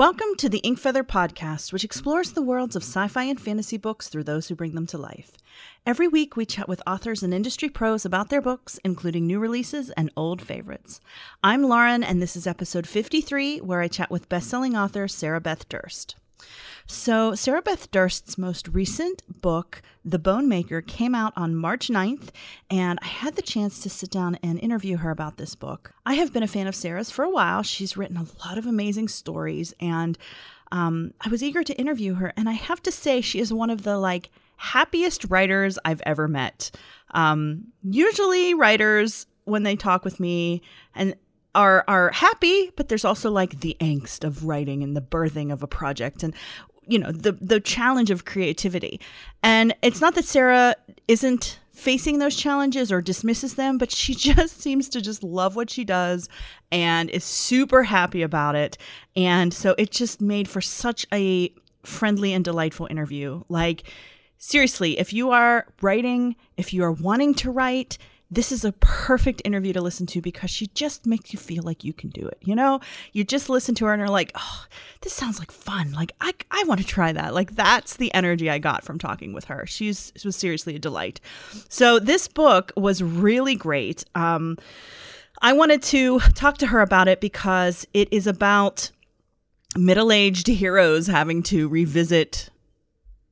Welcome to the Inkfeather podcast, which explores the worlds of sci fi and fantasy books through those who bring them to life. Every week, we chat with authors and industry pros about their books, including new releases and old favorites. I'm Lauren, and this is episode 53, where I chat with bestselling author Sarah Beth Durst. So, Sarah Beth Durst's most recent book, The Bone Maker, came out on March 9th, and I had the chance to sit down and interview her about this book. I have been a fan of Sarah's for a while. She's written a lot of amazing stories, and um, I was eager to interview her. And I have to say, she is one of the like happiest writers I've ever met. Um, usually, writers, when they talk with me, and are are happy, but there's also like the angst of writing and the birthing of a project. And you know the the challenge of creativity. And it's not that sarah isn't facing those challenges or dismisses them but she just seems to just love what she does and is super happy about it. And so it just made for such a friendly and delightful interview. Like seriously if you are writing if you are wanting to write this is a perfect interview to listen to because she just makes you feel like you can do it. You know, you just listen to her and are like, oh, this sounds like fun. Like, I, I want to try that. Like, that's the energy I got from talking with her. She's she was seriously a delight. So, this book was really great. Um, I wanted to talk to her about it because it is about middle aged heroes having to revisit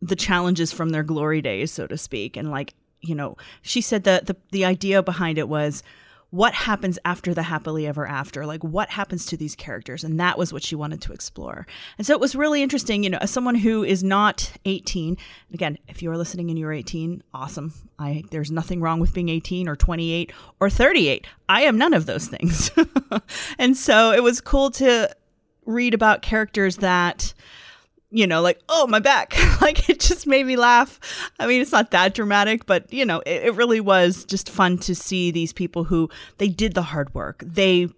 the challenges from their glory days, so to speak, and like you know, she said that the the idea behind it was what happens after the happily ever after? Like what happens to these characters? And that was what she wanted to explore. And so it was really interesting you know as someone who is not 18 again if you're listening and you're 18 awesome. I there's nothing wrong with being 18 or 28 or 38 i am none of those things. And so it was cool to read about characters that you know, like, oh, my back. like, it just made me laugh. I mean, it's not that dramatic, but, you know, it, it, really was just fun to see these people who they did the hard work. They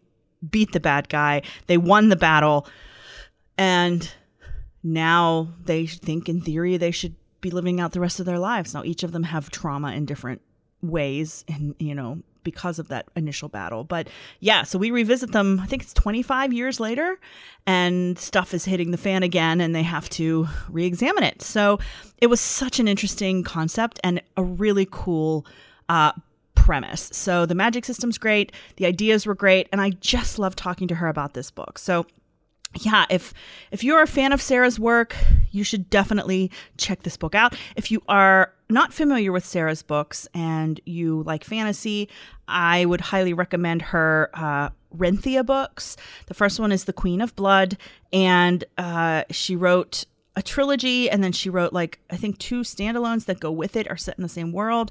beat the bad guy, they won the battle, and now they think, in theory, they should be living out the rest of their lives. Now, each of them have trauma in different ways and you know because of that initial battle. But yeah, so we revisit them, I think it's 25 years later, and stuff is hitting the fan again, and they have to re examine it. So it was such an interesting concept and a really cool uh, premise. So the magic system's great, the ideas were great, and I just love talking to her about this book. So yeah, if if you're a fan of Sarah's work, you should definitely check this book out. If you are not familiar with Sarah's books and you like fantasy, I would highly recommend her uh, Renthia books. The first one is The Queen of Blood, and uh, she wrote a trilogy and then she wrote like i think two standalones that go with it are set in the same world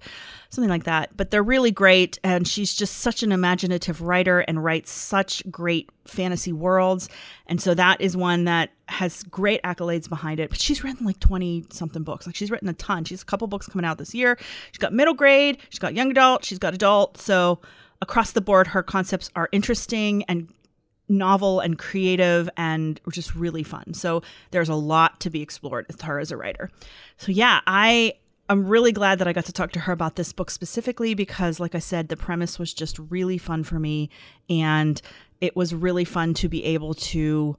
something like that. But they're really great and she's just such an imaginative writer and writes such great fantasy worlds. And so that is one that has great accolades behind it. But she's written like 20 something books. Like she's written a ton. She's a couple books coming out this year. She's got middle grade she's got young adult she's got adult. So across the board her concepts are interesting and novel and creative and just really fun. So there's a lot to be explored with her as a writer. So yeah, I I'm really glad that I got to talk to her about this book specifically because like I said the premise was just really fun for me and it was really fun to be able to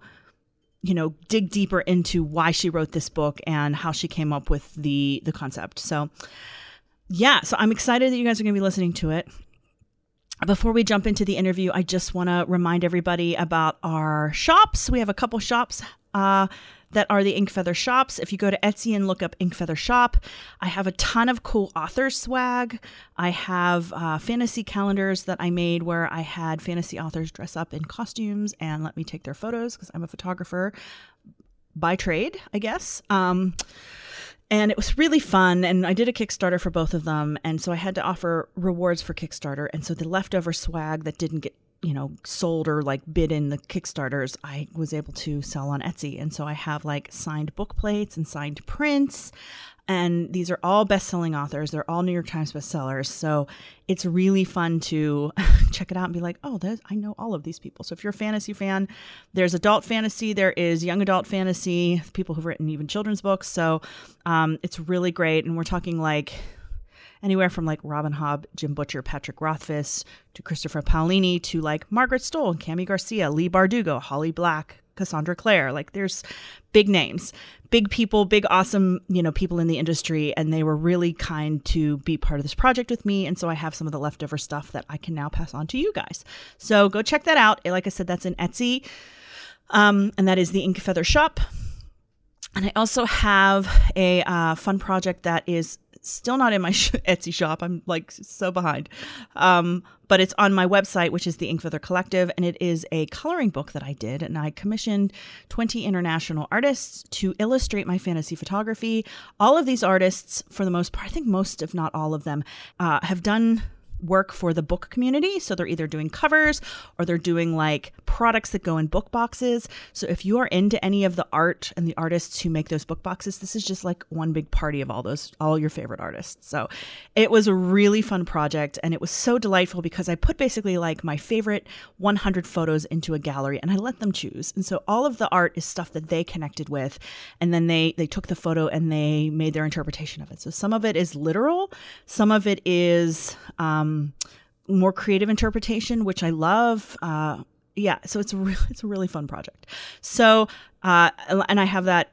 you know dig deeper into why she wrote this book and how she came up with the the concept. So yeah, so I'm excited that you guys are going to be listening to it. Before we jump into the interview, I just want to remind everybody about our shops. We have a couple shops uh, that are the Inkfeather shops. If you go to Etsy and look up Inkfeather shop, I have a ton of cool author swag. I have uh, fantasy calendars that I made where I had fantasy authors dress up in costumes and let me take their photos because I'm a photographer by trade, I guess. Um, and it was really fun and i did a kickstarter for both of them and so i had to offer rewards for kickstarter and so the leftover swag that didn't get you know sold or like bid in the kickstarters i was able to sell on etsy. And so i have like signed book plates and signed prints and these are all best-selling authors. They're all new york times bestsellers. So it's really fun to check it out and be like oh i know all of these people. So if you're a fantasy fan there's adult fantasy there is young adult fantasy people who've written even children's books. So um, it's really great. And we're talking like anywhere from like Robin Hobb, Jim Butcher, Patrick Rothfuss, to Christopher Paolini, to like Margaret Stohl, Cami Garcia, Leigh Bardugo, Holly Black, Cassandra Clare. Like there's big names, big people, big awesome, you know, people in the industry and they were really kind to be part of this project with me and so I have some of the leftover stuff that I can now pass on to you guys. So go check that out. Like I said that's in Etsy. Um, and that is the Ink Feather Shop. And I also have a uh, fun project that is still not in my Etsy shop. I'm like so behind. Um, but it's on my website, which is the Ink Feather Collective, and it is a coloring book that I did. And I commissioned 20 international artists to illustrate my fantasy photography. All of these artists, for the most part, I think most, if not all of them, uh, have done work for the book community. So they're either doing covers or they're doing like products that go in book boxes. So if you are into any of the art and the artists who make those book boxes, this is just like one big party of all those, all your favorite artists. So it was a really fun project and it was so delightful because I put basically like my favorite 100 photos into a gallery and I let them choose. And so all of the art is stuff that they connected with. And then they, they took the photo and they made their interpretation of it. So some of it is literal, some of it is, um, um, more creative interpretation, which I love. Uh, yeah, so it's a really, it's a really fun project. So, uh, and I have that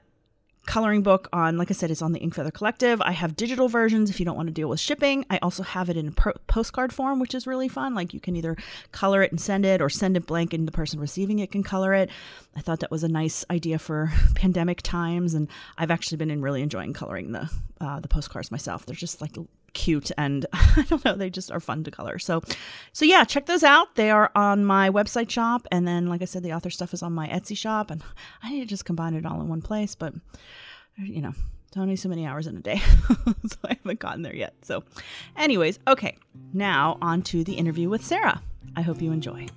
coloring book on, like I said, it's on the Ink Feather Collective. I have digital versions if you don't want to deal with shipping. I also have it in pro- postcard form, which is really fun. Like you can either color it and send it, or send it blank and the person receiving it can color it. I thought that was a nice idea for pandemic times, and I've actually been in really enjoying coloring the uh, the postcards myself. They're just like cute and I don't know, they just are fun to color. So so yeah, check those out. They are on my website shop and then like I said the author stuff is on my Etsy shop and I need to just combine it all in one place, but you know, it's only so many hours in a day. so I haven't gotten there yet. So anyways, okay. Now on to the interview with Sarah. I hope you enjoy.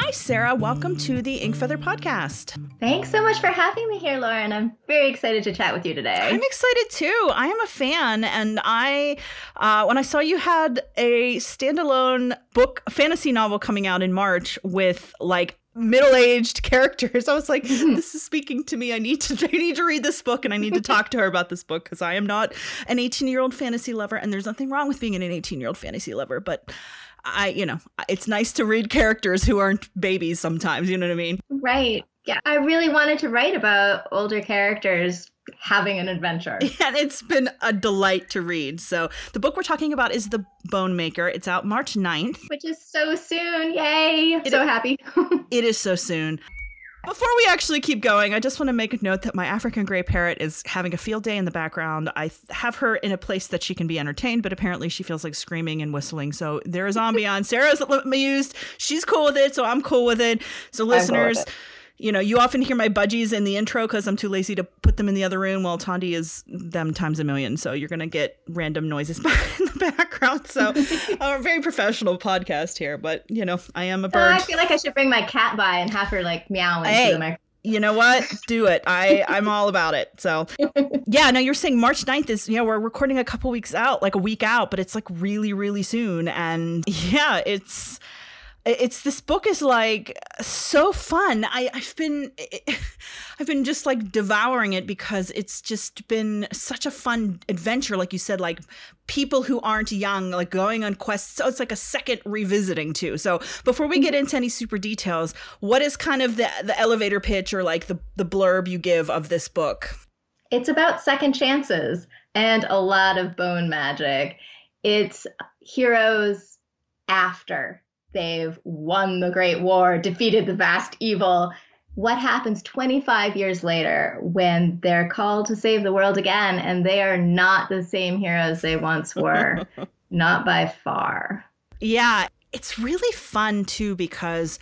Hi, Sarah. Welcome to the Ink Feather podcast. Thanks so much for having me here, Lauren. I'm very excited to chat with you today. I'm excited too. I am a fan, and I, uh, when I saw you had a standalone book, fantasy novel coming out in March with like middle-aged characters i was like this is speaking to me i need to i need to read this book and i need to talk to her about this book because i am not an 18 year old fantasy lover and there's nothing wrong with being an 18 year old fantasy lover but I, you know, it's nice to read characters who aren't babies sometimes, you know what I mean? Right. Yeah. I really wanted to write about older characters having an adventure. And it's been a delight to read. So the book we're talking about is The Bone Maker. It's out March 9th. Which is so soon. Yay. It, so happy. it is so soon. Before we actually keep going, I just want to make a note that my African gray parrot is having a field day in the background. I have her in a place that she can be entertained, but apparently she feels like screaming and whistling. So there is ambiance. Sarah's amused. She's cool with it, so I'm cool with it. So listeners you know, you often hear my budgies in the intro because I'm too lazy to put them in the other room while Tondi is them times a million. So you're going to get random noises in the background. So a uh, very professional podcast here, but you know, I am a oh, bird. I feel like I should bring my cat by and have her like meow into hey. the microphone you know what do it i i'm all about it so yeah now you're saying march 9th is you know we're recording a couple weeks out like a week out but it's like really really soon and yeah it's it's this book is like so fun. I, i've been i've been just like devouring it because it's just been such a fun adventure like you said like people who aren't young like going on quests. So it's like a second revisiting too. So before we get mm-hmm. into any super details what is kind of the the elevator pitch or like the the blurb you give of this book? It's about second chances and a lot of bone magic. It's heroes after they've won the Great War, defeated the vast evil. What happens 25 years later when they're called to save the world again and they are not the same heroes they once were? not by far. Yeah, it's really fun too because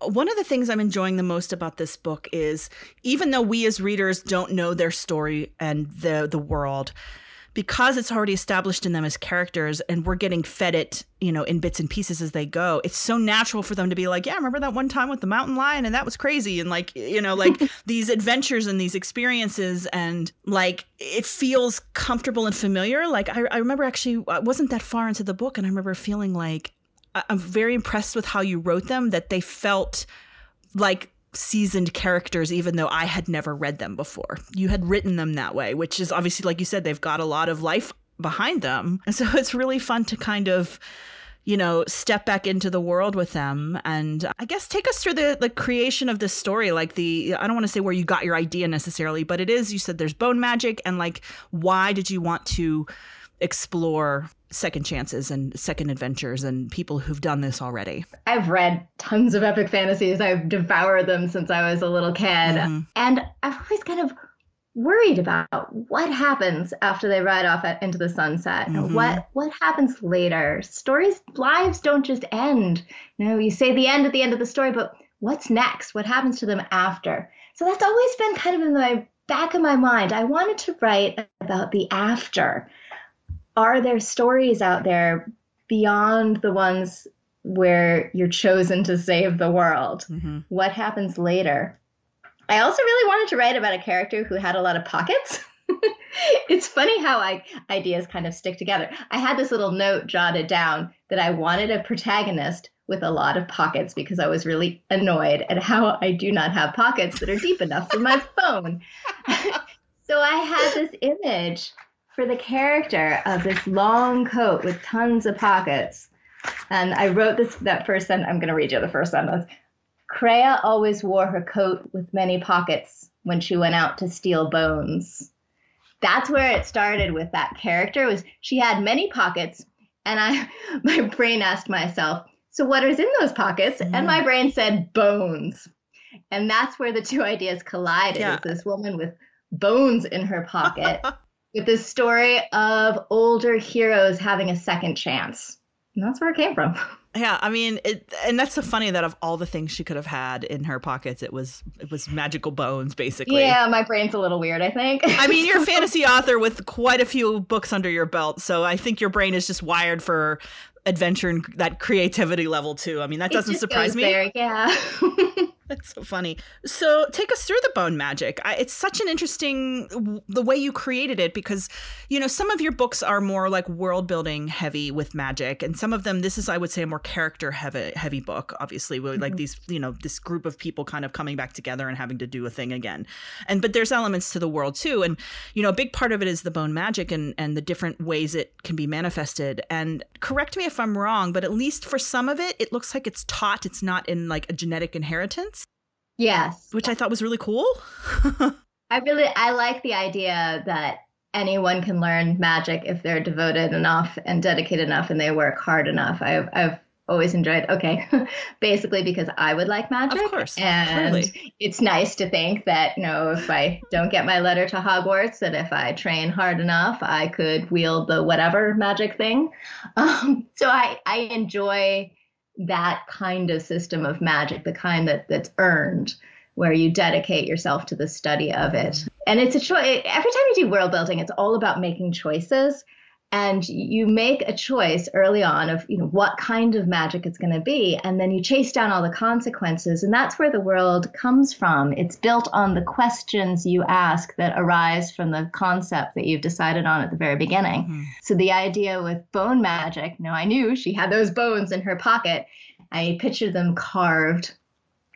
one of the things I'm enjoying the most about this book is even though we as readers don't know their story and the the world, because it's already established in them as characters and we're getting fed it, you know, in bits and pieces as they go, it's so natural for them to be like, yeah, remember that one time with the mountain lion and that was crazy. And like, you know, like these adventures and these experiences and like it feels comfortable and familiar. Like I, I remember actually, I wasn't that far into the book and I remember feeling like, I'm very impressed with how you wrote them, that they felt like seasoned characters even though I had never read them before. You had written them that way, which is obviously like you said they've got a lot of life behind them. And so it's really fun to kind of you know, step back into the world with them. And I guess take us through the the creation of this story. Like the I don't want to say where you got your idea necessarily, but it is you said there's bone magic and like why did you want to explore second chances and second adventures and people who've done this already. I've read tons of epic fantasies. I've devoured them since I was a little kid. Mm-hmm. And I've always kind of worried about what happens after they ride off at, into the sunset. Mm-hmm. What what happens later? Stories lives don't just end. You know, you say the end at the end of the story, but what's next? What happens to them after? So that's always been kind of in the back of my mind. I wanted to write about the after. Are there stories out there beyond the ones where you're chosen to save the world? Mm-hmm. What happens later? I also really wanted to write about a character who had a lot of pockets. it's funny how I, ideas kind of stick together. I had this little note jotted down that I wanted a protagonist with a lot of pockets because I was really annoyed at how I do not have pockets that are deep enough for my phone. so I had this image for the character of this long coat with tons of pockets. And I wrote this that first sentence. I'm going to read you the first sentence. Kreya always wore her coat with many pockets when she went out to steal bones. That's where it started with that character was she had many pockets and I my brain asked myself, so what is in those pockets? Mm. And my brain said bones. And that's where the two ideas collided. Yeah. This woman with bones in her pocket with this story of older heroes having a second chance. And that's where it came from. Yeah, I mean, it, and that's so funny that of all the things she could have had in her pockets, it was it was magical bones, basically. Yeah, my brain's a little weird. I think. I mean, you're a fantasy author with quite a few books under your belt, so I think your brain is just wired for adventure and that creativity level too. I mean, that doesn't surprise me. There, yeah. That's so funny. So take us through the bone magic. I, it's such an interesting the way you created it because you know some of your books are more like world building heavy with magic, and some of them this is I would say a more character heavy heavy book. Obviously, with mm-hmm. like these you know this group of people kind of coming back together and having to do a thing again. And but there's elements to the world too, and you know a big part of it is the bone magic and and the different ways it can be manifested. And correct me if I'm wrong, but at least for some of it, it looks like it's taught. It's not in like a genetic inheritance Yes. Which I thought was really cool. I really I like the idea that anyone can learn magic if they're devoted enough and dedicated enough and they work hard enough. I've I've always enjoyed okay basically because i would like magic of course and totally. it's nice to think that you know if i don't get my letter to hogwarts that if i train hard enough i could wield the whatever magic thing um, so i i enjoy that kind of system of magic, the kind that, that's earned, where you dedicate yourself to the study of it. And it's a choice. Every time you do world building, it's all about making choices and you make a choice early on of you know what kind of magic it's going to be and then you chase down all the consequences and that's where the world comes from it's built on the questions you ask that arise from the concept that you've decided on at the very beginning mm-hmm. so the idea with bone magic you know i knew she had those bones in her pocket i pictured them carved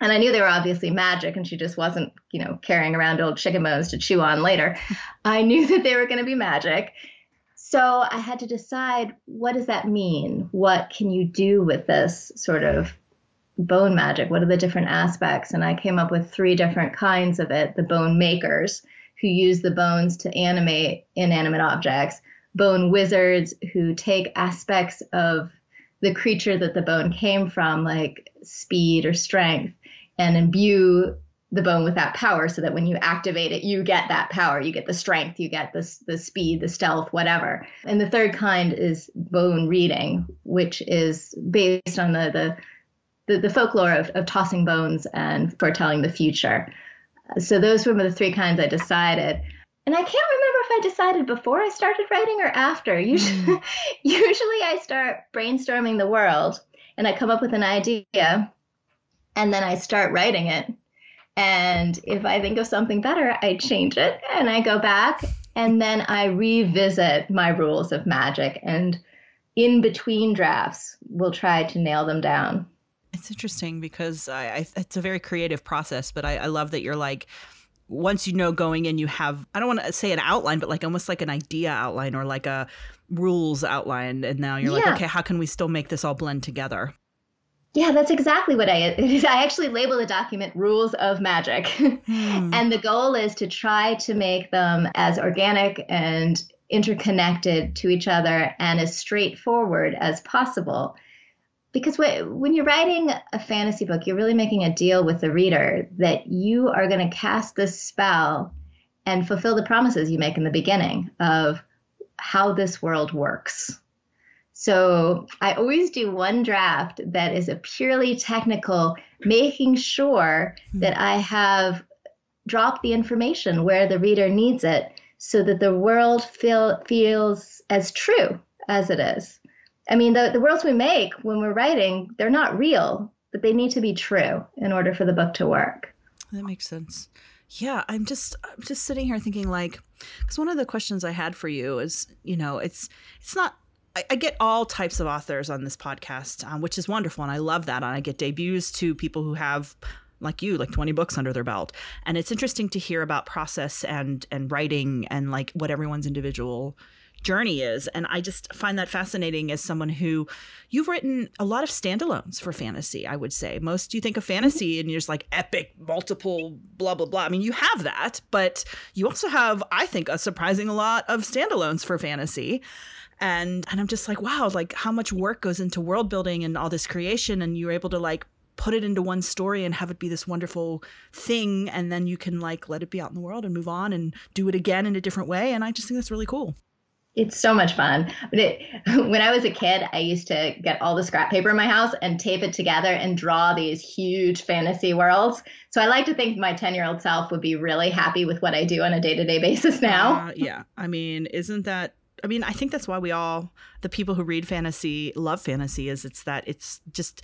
and I knew they were obviously magic, and she just wasn't, you know, carrying around old chicken bones to chew on later. I knew that they were going to be magic. So I had to decide what does that mean? What can you do with this sort of bone magic? What are the different aspects? And I came up with three different kinds of it the bone makers, who use the bones to animate inanimate objects, bone wizards, who take aspects of the creature that the bone came from, like speed or strength, and imbue the bone with that power so that when you activate it you get that power. You get the strength you get the, the speed the stealth whatever. And the third kind is bone reading which is based on the the the, the folklore of, of tossing bones and foretelling the future. So those were the three kinds i decided. And i can't remember if i decided before i started writing or after. Usually, mm. usually i start brainstorming the world and i come up with an idea and then i start writing it and if I think of something better, I change it and I go back and then I revisit my rules of magic. And in between drafts, we'll try to nail them down. It's interesting because I, I, it's a very creative process, but I, I love that you're like, once you know going in, you have, I don't want to say an outline, but like almost like an idea outline or like a rules outline. And now you're yeah. like, okay, how can we still make this all blend together? Yeah, that's exactly what I I actually label the document rules of magic. Hmm. and the goal is to try to make them as organic and interconnected to each other and as straightforward as possible. Because when you're writing a fantasy book, you're really making a deal with the reader that you are going to cast this spell and fulfill the promises you make in the beginning of how this world works. So I always do one draft that is a purely technical, making sure hmm. that I have dropped the information where the reader needs it so that the world feel, feels as true as it is. I mean, the, the worlds we make when we're writing, they're not real, but they need to be true in order for the book to work. That makes sense. Yeah, I'm just I'm just sitting here thinking like because one of the questions I had for you is, you know, it's it's not I, I, get all types of authors on this podcast, um, which is wonderful, and I love that. And I get debuts to people who have, like you, like twenty books under their belt, and it's interesting to hear about process and and writing and like what everyone's individual journey is. And I just find that fascinating as someone who you've written a lot of standalones for fantasy, I would say. Most you think of fantasy and you're just like epic, multiple, blah, blah, blah. I mean, you have that, but you also have, I think, a surprising lot of standalones for fantasy and and i'm just like wow like how much work goes into world building and all this creation and you're able to like put it into one story and have it be this wonderful thing and then you can like let it be out in the world and move on and do it again in a different way and i just think that's really cool it's so much fun. But it, when I was a kid, I used to get all the scrap paper in my house and tape it together and draw these huge fantasy worlds. So I like to think my 10 year old self would be really happy with what I do on a day to day basis now. Uh, yeah. I mean, isn't that I mean, I think that's why we all, the people who read fantasy, love fantasy, is it's that it's just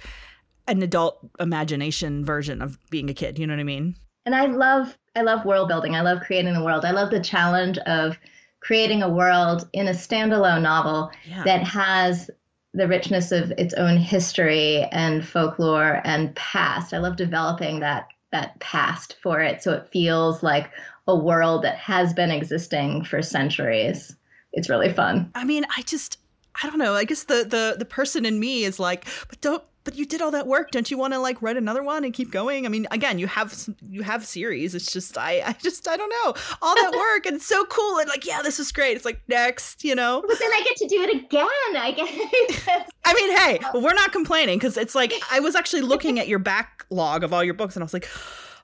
an adult imagination version of being a kid. You know what I mean? And I love, I love world building. I love creating the world. I love the challenge of creating a world in a standalone novel yeah. that has the richness of its own history and folklore and past. I love developing that that past for it so it feels like a world that has been existing for centuries it's really fun. I mean, I just I don't know. I guess the the the person in me is like, but don't but you did all that work. Don't you want to like write another one and keep going? I mean, again, you have you have series. It's just I I just I don't know all that work and it's so cool and like yeah, this is great. It's like next, you know. But then I get to do it again. I guess. I mean, hey, we're not complaining because it's like I was actually looking at your backlog of all your books and I was like,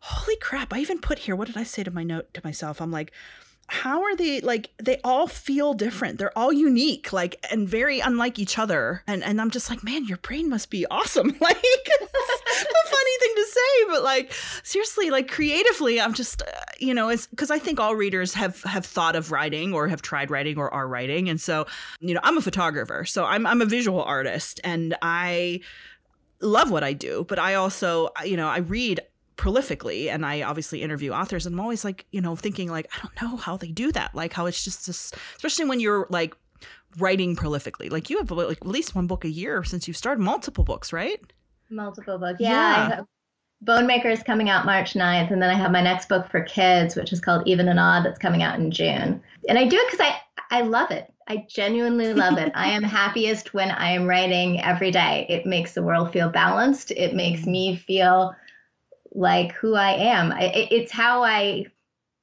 holy crap! I even put here. What did I say to my note to myself? I'm like how are they like they all feel different. They're all unique like and very unlike each other. And and i'm just like man your brain must be awesome. Like a funny thing to say but like seriously like creatively i'm just uh, you know it's because i think all readers have have thought of writing or have tried writing or are writing. And so you know i'm a photographer so i'm i'm a visual artist and i love what i do but i also you know i read prolifically and i obviously interview authors and i'm always like you know thinking like i don't know how they do that like how it's just this especially when you're like writing prolifically like you have like at least one book a year since you've started multiple books right multiple books yeah, yeah. bone maker is coming out march 9th and then i have my next book for kids which is called even and odd that's coming out in june and i do it because i i love it I genuinely love it. I am happiest when I am writing every day. It makes the world feel balanced. It makes me feel like who I am. I, it's how I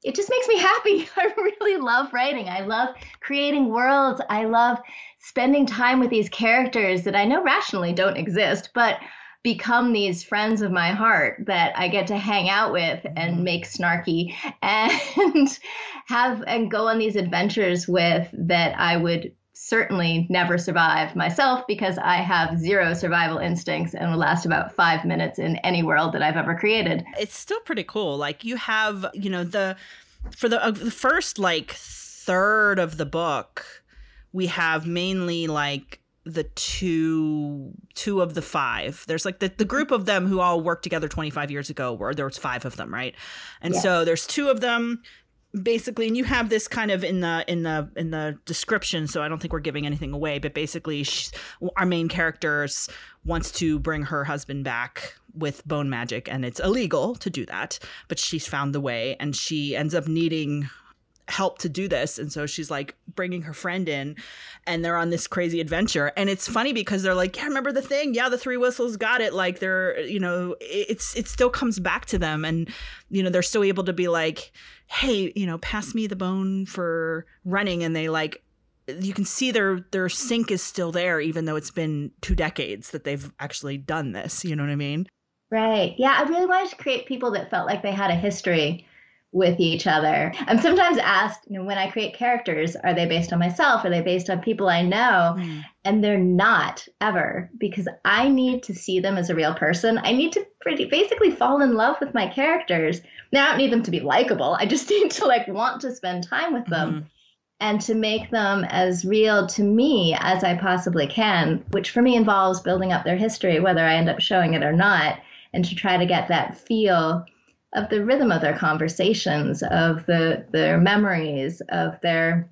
it just makes me happy. I really love writing. I love creating worlds. I love spending time with these characters that I know rationally don't exist, but become these friends of my heart that I get to hang out with and mm-hmm. make snarky and have and go on these adventures with that I would certainly never survive myself because I have zero survival instincts and will last about five minutes in any world that I've ever created. It's still pretty cool. Like you have, you know, the for the, uh, the first like third of the book, we have mainly like the two two of the five there's like the, the group of them who all worked together 25 years ago where there was five of them right and so there's two of them basically and you have this kind of in the in the in the description so i don't think we're giving anything away but basically she, our main characters wants to bring her husband back with bone magic and it's illegal to do that but she's found the way and she ends up needing help to do this. And so she's like bringing her friend in and they're on this crazy adventure. And it's funny because they're like yeah remember the thing? Yeah the three whistles got it. Like they're you know it's it still comes back to them. And you know they're still able to be like hey you know pass me the bone for running. And they like you can see their their sync is still there even though it's been two decades that they've actually done this. You know what i mean? Right. Yeah i really wanted to create people that felt like they had a history with each other. I'm sometimes asked, you know, when I create characters, are they based on myself? Are they based on people I know? Mm. And they're not ever because I need to see them as a real person. I need to pretty basically fall in love with my characters. Now I don't need them to be likable. I just need to like want to spend time with them. Mm-hmm. And to make them as real to me as I possibly can, which for me involves building up their history, whether I end up showing it or not, and to try to get that feel of the rhythm of their conversations, of the their memories, of their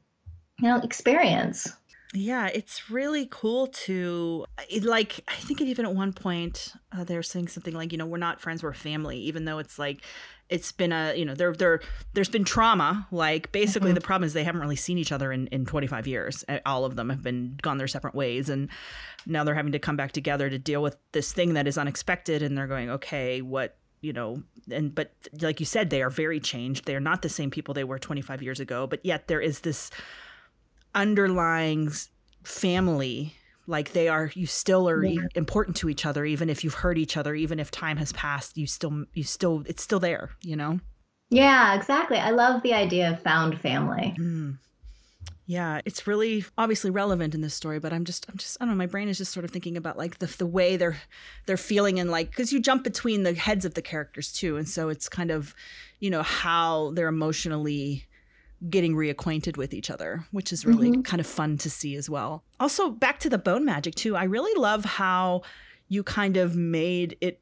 you know experience. Yeah, it's really cool to like. I think even at one point uh, they're saying something like, you know, we're not friends, we're family, even though it's like it's been a you know there there there's been trauma like basically mm-hmm. the problem is they haven't really seen each other in in 25 years all of them have been gone their separate ways and now they're having to come back together to deal with this thing that is unexpected and they're going okay what you know and but like you said they are very changed. They are not the same people they were 25 years ago but yet there is this underlying family. Like they are you still are yeah. important to each other even if you've hurt each other even if time has passed you still you still it's still there you know? Yeah exactly. I love the idea of found family. Mm. Yeah, it's really obviously relevant in this story, but I'm just I'm just I don't know, my brain is just sort of thinking about like the the way they're they're feeling and like cuz you jump between the heads of the characters too, and so it's kind of, you know, how they're emotionally getting reacquainted with each other, which is really mm-hmm. kind of fun to see as well. Also, back to the bone magic too. I really love how you kind of made it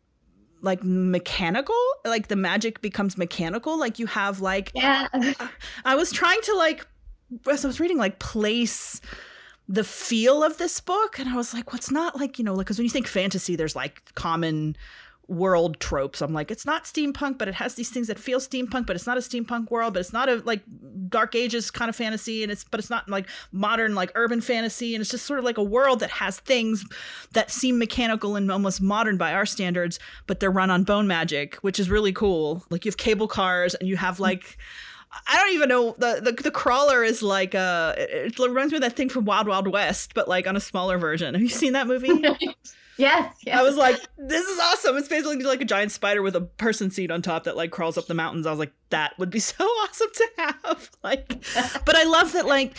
like mechanical like the magic becomes mechanical like you have like yeah i was trying to like as I was reading, like place the feel of this book, and I was like, what's not like you know, like because when you think fantasy, there's like common world tropes. I'm like, it's not steampunk, but it has these things that feel steampunk, but it's not a steampunk world, but it's not a like dark ages kind of fantasy, and it's but it's not like modern like urban fantasy, and it's just sort of like a world that has things that seem mechanical and almost modern by our standards, but they're run on bone magic, which is really cool. Like you have cable cars, and you have hmm. like. I don't even know the, the the crawler is like uh it reminds me of that thing from Wild Wild West, but like on a smaller version. Have you seen that movie? yes, yes. I was like, this is awesome. It's basically like a giant spider with a person seat on top that like crawls up the mountains. I was like, that would be so awesome to have. Like, but I love that like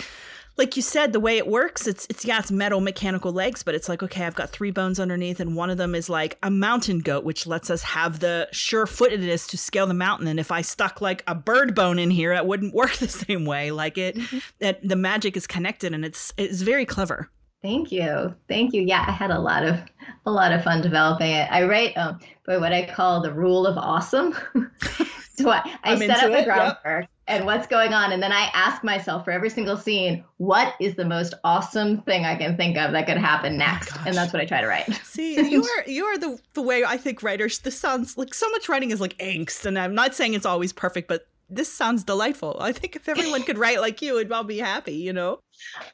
like you said, the way it works, it's it's yeah, it's metal mechanical legs, but it's like okay, I've got three bones underneath, and one of them is like a mountain goat, which lets us have the sure footedness to scale the mountain. And if I stuck like a bird bone in here, it wouldn't work the same way. Like it, mm-hmm. that the magic is connected, and it's it's very clever. Thank you, thank you. Yeah, I had a lot of a lot of fun developing it. I write um, by what I call the rule of awesome. so I, I set up the groundwork. Yep and what's going on. And then I ask myself for every single scene, what is the most awesome thing I can think of that could happen oh next? Oh and that's what I try to write. See, you are you are the the way I think writers. This sounds like so much writing is like angst, and I'm not saying it's always perfect, but this sounds delightful. I think if everyone could write like you, we'd all be happy. You know.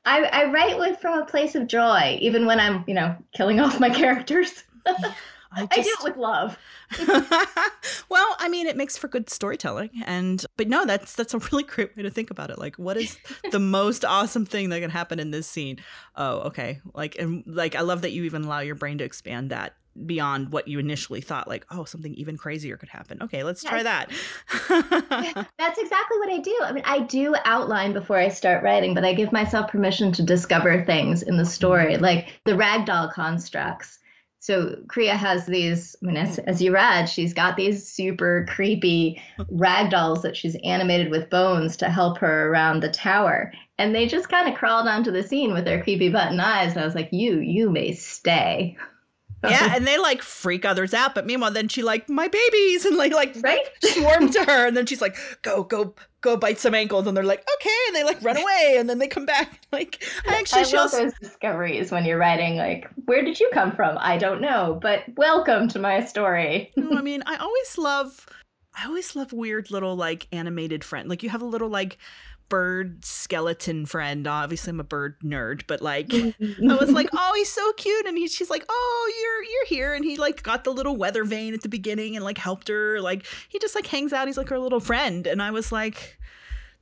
I, I write with from a place of joy, even when I'm you know killing off my characters. I, just... I do it with love. well, I mean, it makes for good storytelling, and but no, that's that's a really great way to think about it. Like, what is the most awesome thing that can happen in this scene? Oh, okay. Like, and like, I love that you even allow your brain to expand that beyond what you initially thought like oh something even crazier could happen okay let's try that that's exactly what i do i mean i do outline before i start writing but i give myself permission to discover things in the story like the ragdoll constructs so Kreya has these, I mean, as, as, you read, she's got these super creepy rag dolls that she's animated with bones to help her around the tower. And they just kind of crawled onto the scene with their creepy button eyes. And I was like, you, you may stay. yeah, and they like freak others out. But meanwhile, then she like my babies and like like Right? swarm to her, and then she's like go go go bite some ankles, and they're like okay, and they like run away, and then they come back. Like I actually I she love also those discoveries when you're writing, like, where did you come from? I don't know, but welcome to my story. No, I mean, I always love, I always love weird little like animated friend. Like you have a little like bird skeleton friend. Obviously, I'm a bird nerd, but like I was like, oh, he's so cute, and he, she's like, oh, you're you're here, and he like got the little weather vane at the beginning and like helped her. Like he just like hangs out. He's like her little friend, and I was like.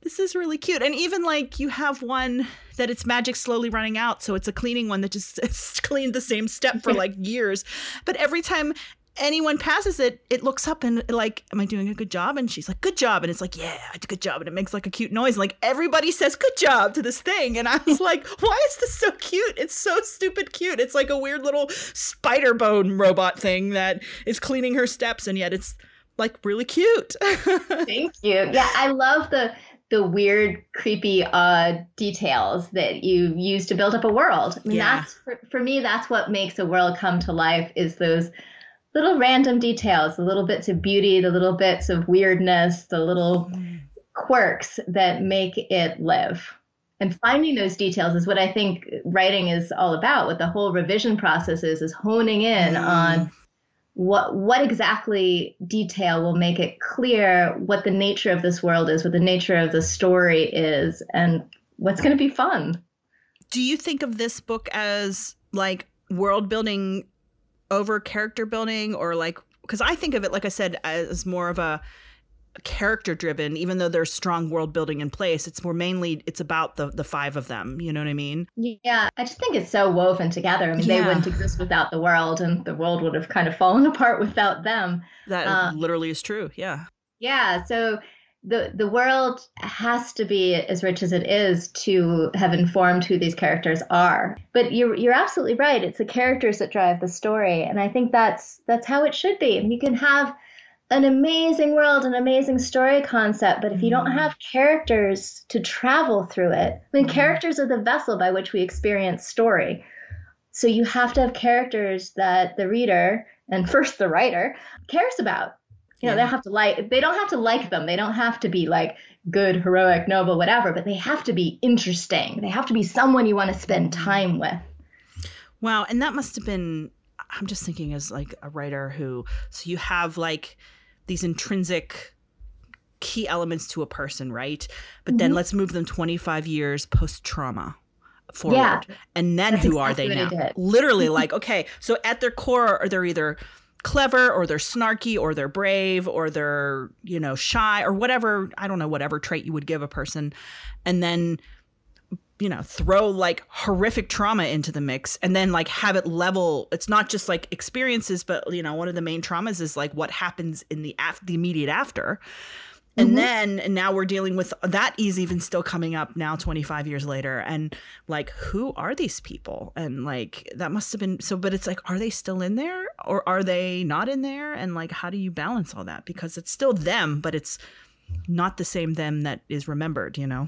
This is really cute. And even like you have one that it's magic slowly running out. So it's a cleaning one that just cleaned the same step for like years. But every time anyone passes it, it looks up and like, am I doing a good job? And she's like, good job. And it's like, yeah, I did a good job. And it makes like a cute noise. And like everybody says good job to this thing. And I was like, why is this so cute? It's so stupid cute. It's like a weird little spider bone robot thing that is cleaning her steps. And yet it's like really cute. Thank you. Yeah, I love the the weird, creepy, uh, details that you use to build up a world. I mean, Yeah. that's for, for me. That's what makes a world come to life. Is those little random details, the little bits of beauty, the little bits of weirdness, the little quirks that make it live. And finding those details is what I think writing is all about. What the whole revision process is is honing in Mm. on what what exactly detail will make it clear what the nature of this world is, what the nature of the story is, and what's going to be fun. Do you think of this book as like world building over character building or like because I think of it like I said as more of a character driven even though there's strong world building in place it's more mainly it's about the the five of them you know what I mean Yeah, I just think it's so woven together. I mean, they wouldn't exist without the world, and the world would have kind of fallen apart without them. that Uh, literally is true yeah Yeah, so the the world has to be as rich as it is to have informed who these characters are. But you're you're absolutely right. It's the characters that drive the story, and I think that's that's how it should be. And You can have an amazing world, an amazing story concept, but if you don't Mhm. have characters to travel through it, I mean, Mhm. characters are the vessel by which we experience story. So you have to have characters that the reader and first the writer cares about. You know, they Yeah. don't have to like they don't have to like them. They don't have to be like good, heroic, noble, whatever, but they have to be interesting. They have to be someone you want to spend time with. Wow, and that must have been I'm just thinking as like a writer who so you have like these intrinsic key elements to a person, right? But then Mhm. let's move them 25 years post trauma forward. Yeah. And then That's who are they now? what I did. Literally like okay, so at their core are they're either clever or they're snarky or they're brave or they're, you know, shy or whatever, I don't know whatever trait you would give a person. And then you know throw like horrific trauma into the mix and then like have it level it's not just like experiences but you know one of the main traumas is like what happens in the af- the immediate after and Mhm. then and now we're dealing with that is even still coming up now 25 years later and like who are these people and like that must have been so but it's like are they still in there or are they not in there and like how do you balance all that because it's still them but it's not the same them that is remembered you know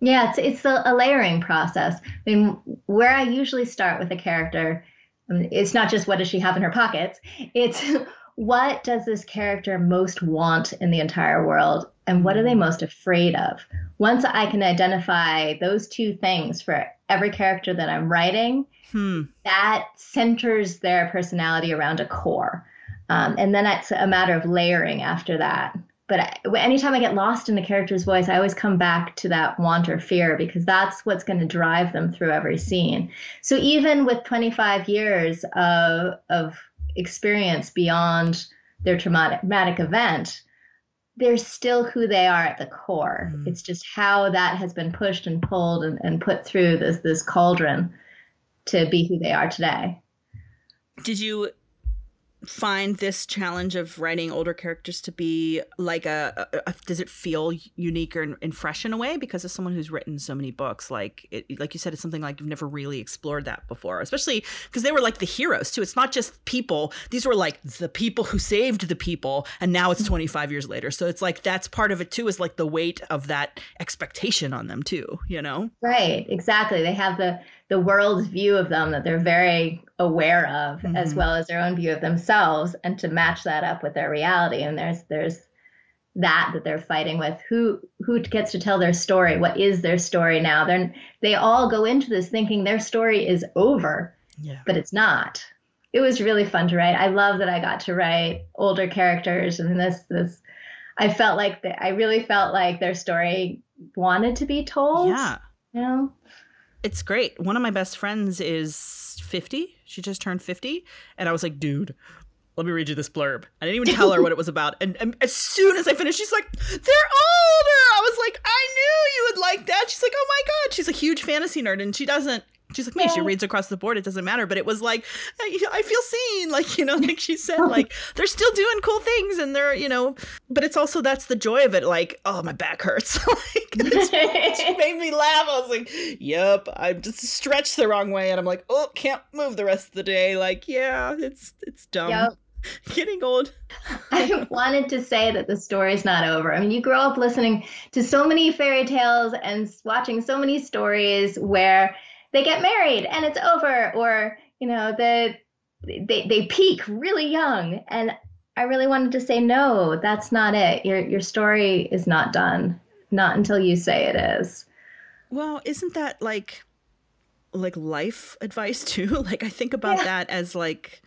Yeah, it's it's a, a layering process. I mean, where I usually start with a character, I mean, it's not just what does she have in her pockets. It's what does this character most want in the entire world, and what are they most afraid of. Once I can identify those two things for every character that I'm writing, hmm that centers their personality around a core. Um, and then it's a matter of layering after that. But I, anytime I get lost in a character's voice, I always come back to that want or fear because that's what's going to drive them through every scene. So even with 25 years of, of experience beyond their traumatic traumatic event, they're still who they are at the core. Mm. It's just how that has been pushed and pulled and, and put through this this cauldron to be who they are today. Did you find this challenge of writing older characters to be like a, a, a- does it feel unique or and fresh in a way? Because as someone who's written so many books like it, like you said it's something like you've never really explored that before especially because they were like the heroes too. It's not just people. These were like the people who saved the people and now it's mm-hmm. 25 years later. So it's like that's part of it too is like the weight of that expectation on them too you know? Right, exactly. They have the the world's view of them that they're very aware of mm-hmm. as well as their own view of themselves and to match that up with their reality. And there's there's that that they're fighting with. Who who gets to tell their story? What is their story now? They they all go into this thinking their story is over yeah. but it's not. It was really fun to write. I love that i got to write older characters and this this i felt like the, i really felt like their story wanted to be told yeah. you know it's great one of my best friends is 50. She just turned 50. And I was like, dude, let me read you this blurb. I didn't even tell her what it was about. And, and, as soon as I finished, she's like, they're older. I was like, I knew you would like that. She's like, oh my God. She's a huge fantasy nerd and she doesn't She's like me. Yeah. She reads across the board. It doesn't matter. But it was like, I feel seen. Like, you know, like she said, like they're still doing cool things and they're, you know, but it's also, that's the joy of it. Like, oh, my back hurts. like, it made me laugh. I was like, yep, I'm just stretched the wrong way. And I'm like, oh, can't move the rest of the day. Like, yeah, it's, it's dumb. Yep. Getting old. I wanted to say that the story's not over. I mean, you grow up listening to so many fairy tales and watching so many stories where they get married and it's over or you know the they they peak really young. And I really wanted to say no that's not it. Your your story is not done. Not until you say it is. Well isn't that like like life advice too? Like I think about yeah. that as like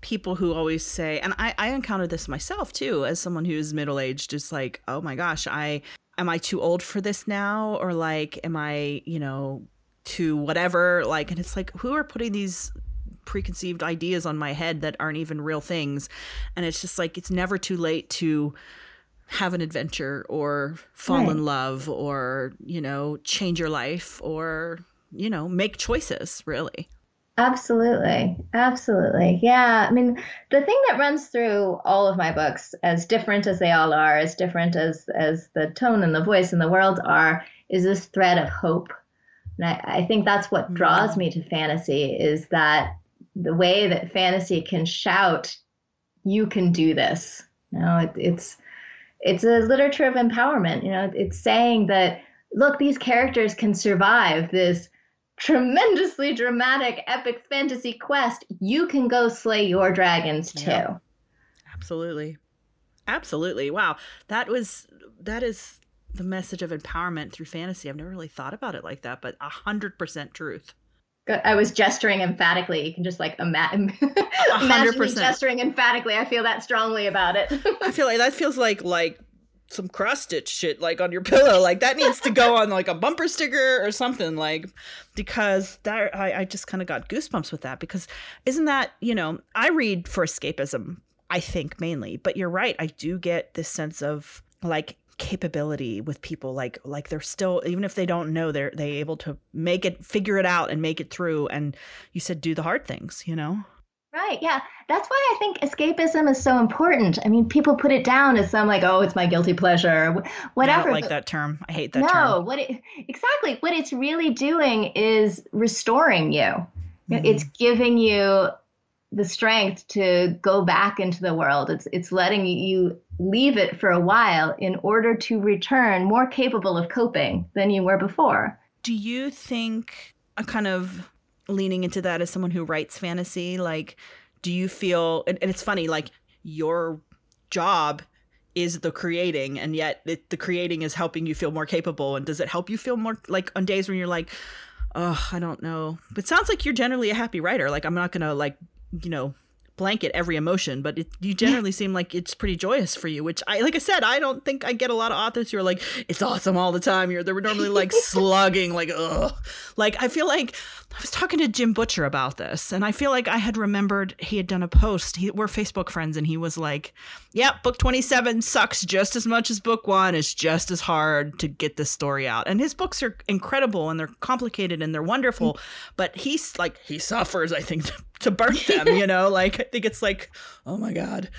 people who always say and I I encountered this myself too as someone who's middle aged just like oh my gosh I am I too old for this now? Or like am I you know to whatever like and it's like who are putting these preconceived ideas on my head that aren't even real things and it's just like it's never too late to have an adventure or fall right. in love or you know change your life or you know make choices really Absolutely. Absolutely. Yeah. I mean, the thing that runs through all of my books, as different as they all are, as different as as the tone and the voice and the world are, is this thread of hope and I, I think that's what draws mm-hmm. me to fantasy is that the way that fantasy can shout, you can do this. You know, it, it's it's a literature of empowerment. You know, it's saying that look, these characters can survive this tremendously dramatic epic fantasy quest. You can go slay your dragons too. Absolutely. Absolutely. Wow. That was that is the message of empowerment through fantasy. I've never really thought about it like that, but a hundred percent truth. I was gesturing emphatically. You can just like ima- imagine me gesturing emphatically. I feel that strongly about it. I feel like that feels like like some cross stitch shit like on your pillow. Like that needs to go on like a bumper sticker or something. Like because that I, I just kind of got goosebumps with that because isn't that you know I read for escapism. I think mainly, but you're right. I do get this sense of like capability with people like like they're still even if they don't know they're they able to make it figure it out and make it through and you said do the hard things you know? Right yeah. That's why i think escapism is so important. I mean people put it down as some like oh it's my guilty pleasure whatever I don't like that term. I hate that no term. what it, exactly. What it's really doing is restoring you. Mm-hmm. it's giving you the strength to go back into the world. It's it's letting you leave it for a while in order to return more capable of coping than you were before. Do you think a kind of leaning into that as someone who writes fantasy like do you feel and, and it's funny like your job is the creating and yet it, the creating is helping you feel more capable and does it help you feel more like on days when you're like oh i don't know but sounds like you're generally a happy writer like i'm not gonna like you know blanket every emotion, but it, you generally seem like it's pretty joyous for you. Which I, like I said, I don't think I get a lot of authors who are like, "It's awesome all the time." You're they're normally like slugging, like ugh. Like I feel like I was talking to Jim Butcher about this, and I feel like I had remembered he had done a post. He, we're Facebook friends, and he was like, "Yep, yeah, book 27 sucks just as much as book one. It's just as hard to get this story out." And his books are incredible, and they're complicated, and they're wonderful. Mm. But he's like, he suffers, I think, to, birth them. You know, like I think it's like, oh my god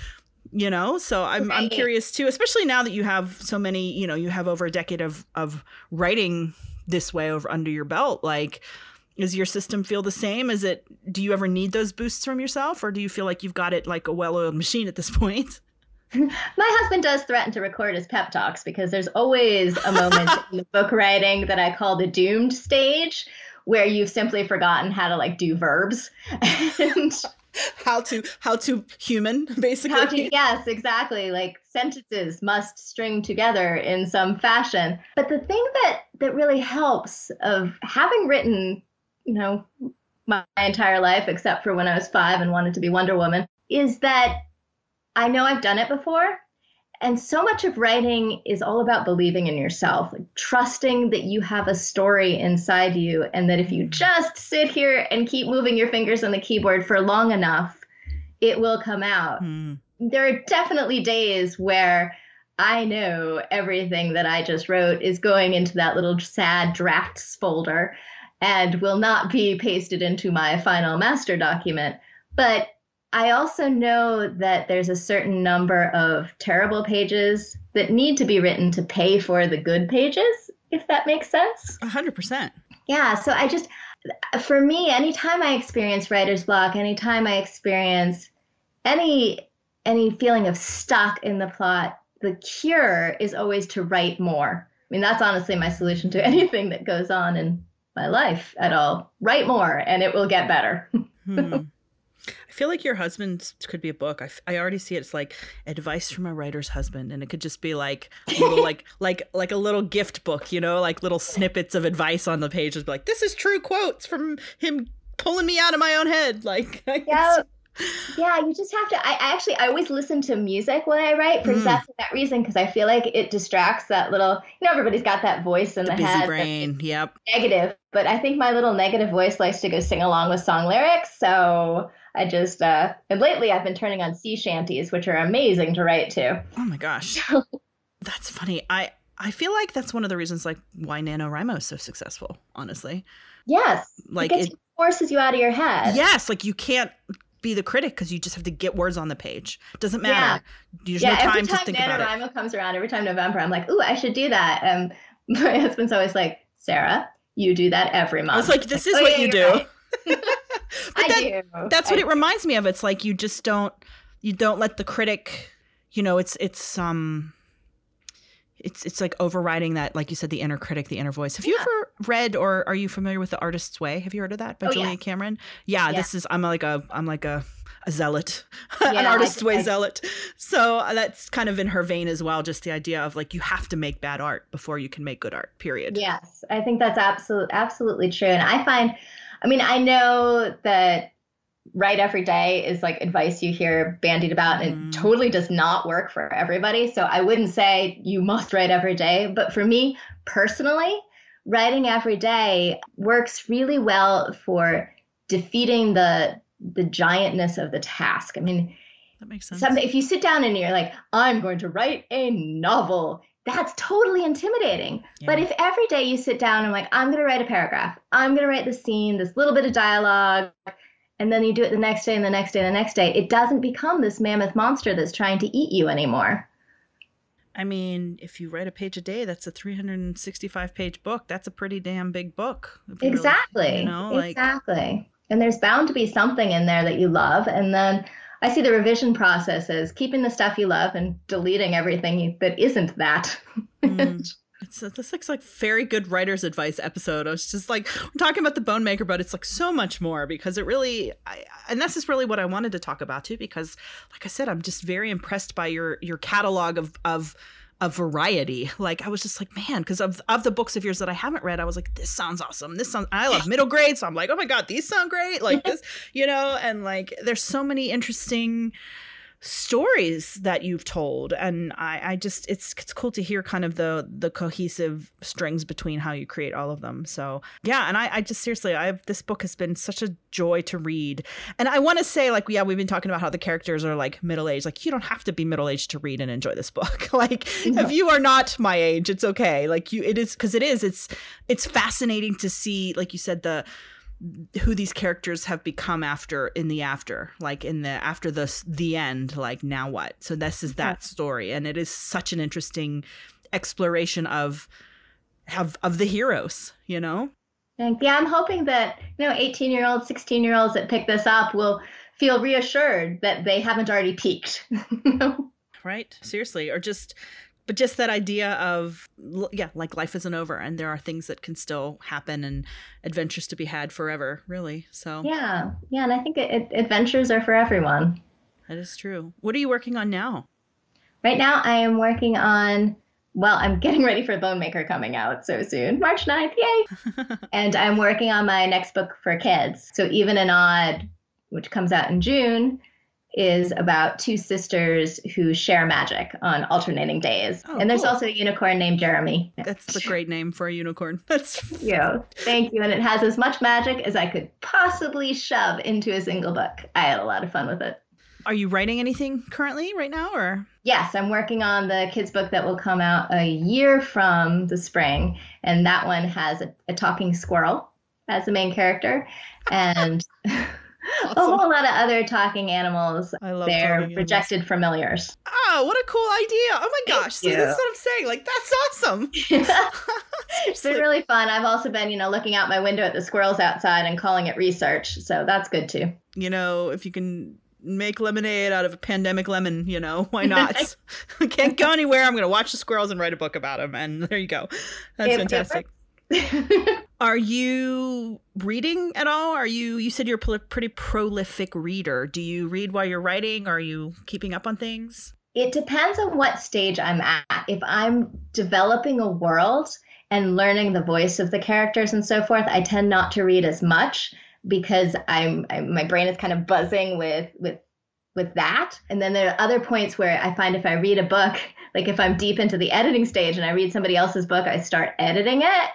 you know so i'm right. i'm curious too especially now that you have so many you know you have over a decade of of writing this way over under your belt like is your system feel the same is it do you ever need those boosts from yourself or do you feel like you've got it like a well-oiled machine at this point my husband does threaten to record his pep talks because there's always a moment in the book writing that i call the doomed stage where you've simply forgotten how to like do verbs. And how to how to human basically. How to, yes exactly. Like sentences must string together in some fashion. But the thing that that really helps of having written you know my, my entire life except for when i was five and wanted to be wonder woman is that i know i've done it before and so much of writing is all about believing in yourself, like trusting that you have a story inside you, and that if you just sit here and keep moving your fingers on the keyboard for long enough, it will come out. Mm. There are definitely days where I know everything that I just wrote is going into that little sad drafts folder and will not be pasted into my final master document. But I also know that there's a certain number of terrible pages that need to be written to pay for the good pages, if that makes sense. A hundred percent. Yeah. So I just, for me, anytime I experience writer's block, anytime I experience any any feeling of stuck in the plot, the cure is always to write more. I mean, that's honestly my solution to anything that goes on in my life at all. Write more, and it will get better. hmm. I feel like your husband could be a book. I, I already see it. It's like advice from a writer's husband, and it could just be like little, like like like a little gift book, you know, like little snippets of advice on the page. Just be like, this is true quotes from him pulling me out of my own head. Like, yeah, yeah, you just have to. I, I, actually I always listen to music when I write for mm. exactly that reason because I feel like it distracts that little. You know, everybody's got that voice in the, the busy head. brain. Yep. Negative, but I think my little negative voice likes to go sing along with song lyrics. So I just uh, and lately I've been turning on sea shanties, which are amazing to write to. Oh my gosh, that's funny. I I feel like that's one of the reasons like why NaNoWriMo is so successful. Honestly. Yes. Like it, it forces you out of your head. Yes, like you can't be the critic because you just have to get words on the page. Doesn't matter. Yeah. There's yeah, no time, every time to think NaNoWriMo about it. comes around, every time November, I'm like, ooh, I should do that. Um, my husband's always like, Sarah, you do that every month. I was like, this is oh, what yeah, you do. Right. I that, do. That's what I it do. reminds me of. It's like you just don't you don't let the critic, you know, it's it's um it's it's like overriding that, like you said, the inner critic, the inner voice. Have yeah. you ever read or are you familiar with The Artist's Way? Have you heard of that by oh, Julia yeah. Cameron? Yeah, yeah, this is I'm like a I'm like a a zealot, an artist's way I, zealot. So uh, that's kind of in her vein as well. Just the idea of like you have to make bad art before you can make good art. Period. Yes, I think that's absolutely absolutely true. And I find I mean, I know that write every day is like advice you hear bandied about and mm. it totally does not work for everybody. So I wouldn't say you must write every day. But for me personally, writing every day works really well for defeating the the giantness of the task. I mean, that makes sense. if you sit down and you're like, I'm going to write a novel, that's totally intimidating. Yeah. But if every day you sit down and like, I'm going to write a paragraph, I'm going to write the scene, this little bit of dialogue, and then you do it the next day and the next day and the next day, it doesn't become this mammoth monster that's trying to eat you anymore. I mean, if you write a page a day, that's a 365 page book. That's a pretty damn big book. Exactly. Really, you know, like... exactly. And there's bound to be something in there that you love. And then I see the revision process as keeping the stuff you love and deleting everything that isn't that. mm. It's this looks like very good writer's advice episode. I was just like I'm talking about the Bone Maker, but it's like so much more because it really, I, and this is really what I wanted to talk about too. Because, like I said, I'm just very impressed by your your catalog of of a variety. Like I was just like, man, because of of the books of yours that I haven't read, I was like, this sounds awesome. This sounds I love middle grade, so I'm like, oh my god, these sound great. Like this, you know, and like there's so many interesting stories that you've told. And I, I just it's it's cool to hear kind of the the cohesive strings between how you create all of them. So yeah and i, I just seriously i have this book has been such a joy to read. And i want to say like yeah we've been talking about how the characters are like middle-aged. Like you don't have to be middle-aged to read and enjoy this book. Like no. if you are not my age it's okay. Like you it is because it is it's it's fascinating to see like you said the who these characters have become after in the after like in the after the the end like now what? So this is that story and it is such an interesting exploration of of of the heroes you know? And yeah i'm hoping that you know 18 year olds 16 year olds that pick this up will feel reassured that they haven't already peaked right. Seriously or just but just that idea of yeah like life isn't over and there are things that can still happen and adventures to be had forever really so. Yeah yeah and i think it, it, adventures are for everyone. That is true. What are you working on now? Right now i am working on well i'm getting ready for bone maker coming out so soon march 9th yay! And i'm working on my next book for kids. So even and odd which comes out in june is about two sisters who share magic on alternating days. Oh, and there's cool. also a unicorn named Jeremy. That's a great name for a unicorn. That's thank you. Thank you. And it has as much magic as I could possibly shove into a single book. I had a lot of fun with it. Are you writing anything currently right now or? Yes, I'm working on the kids book that will come out a year from the spring and that one has a, a talking squirrel as the main character and Awesome. a whole lot of other talking animals. I love They're rejected animals. familiars. Oh, what a cool idea. Oh my gosh. So that's what I'm saying. Like, that's awesome. it's been really fun. I've also been, you know, looking out my window at the squirrels outside and calling it research. So that's good too. You know, if you can make lemonade out of a pandemic lemon, you know, why not? I can't go anywhere. I'm going to watch the squirrels and write a book about them. And there you go. That's it, fantastic. Are you reading at all? Are you you said you're a pretty prolific reader. Do you read while you're writing? Are you keeping up on things? It depends on what stage I'm at. If I'm developing a world and learning the voice of the characters and so forth, I tend not to read as much because I'm, I'm my brain is kind of buzzing with with with that. And then there are other points where I find if I read a book, like if I'm deep into the editing stage and I read somebody else's book, I start editing it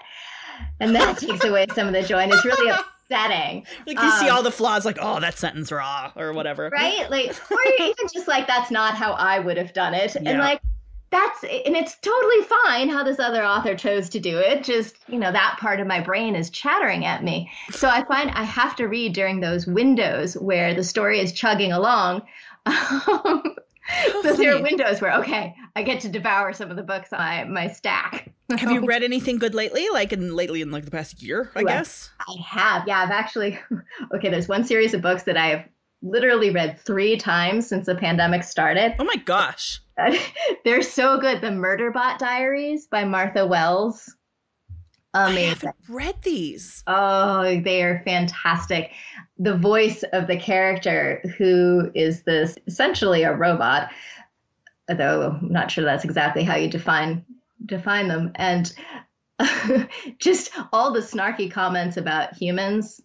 and that takes away some of the joy and it's really upsetting. Like you um, see all the flaws like oh that sentence raw or whatever. Right? Like or you're even just like that's not how i would have done it. Yeah. and like that's and it's totally fine how this other author chose to do it just you know that part of my brain is chattering at me. So i find i have to read during those windows where the story is chugging along. Um, so there are windows where okay i get to devour some of the books on my, my stack have you read anything good lately? Like in lately in like the past year, I guess. I have. Yeah, I've actually. Okay, there's one series of books that I have literally read three times since the pandemic started. Oh my gosh. They're so good. The Murderbot Diaries by Martha Wells. Amazing. I haven't read these. Oh, they are fantastic. The voice of the character, who is this essentially a robot, although I'm not sure that's exactly how you define define them. And just all the snarky comments about humans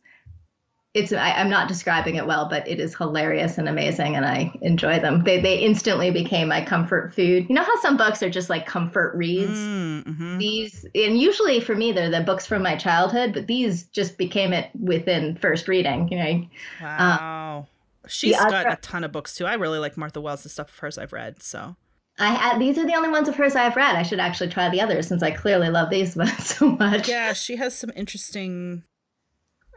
it's I, am not describing it well but it is hilarious and amazing and i enjoy them. They, they instantly became my comfort food. You know how some books are just like comfort reads? Mm-hmm. these and usually for me they're the books from my childhood but these just became it within first reading you know? Wow. Um, she's got a ton of books too. I really like martha wells the stuff of hers i've read so I these are the only ones of hers I've read. I should actually try the others since I clearly love these ones so much. Yeah, she has some interesting.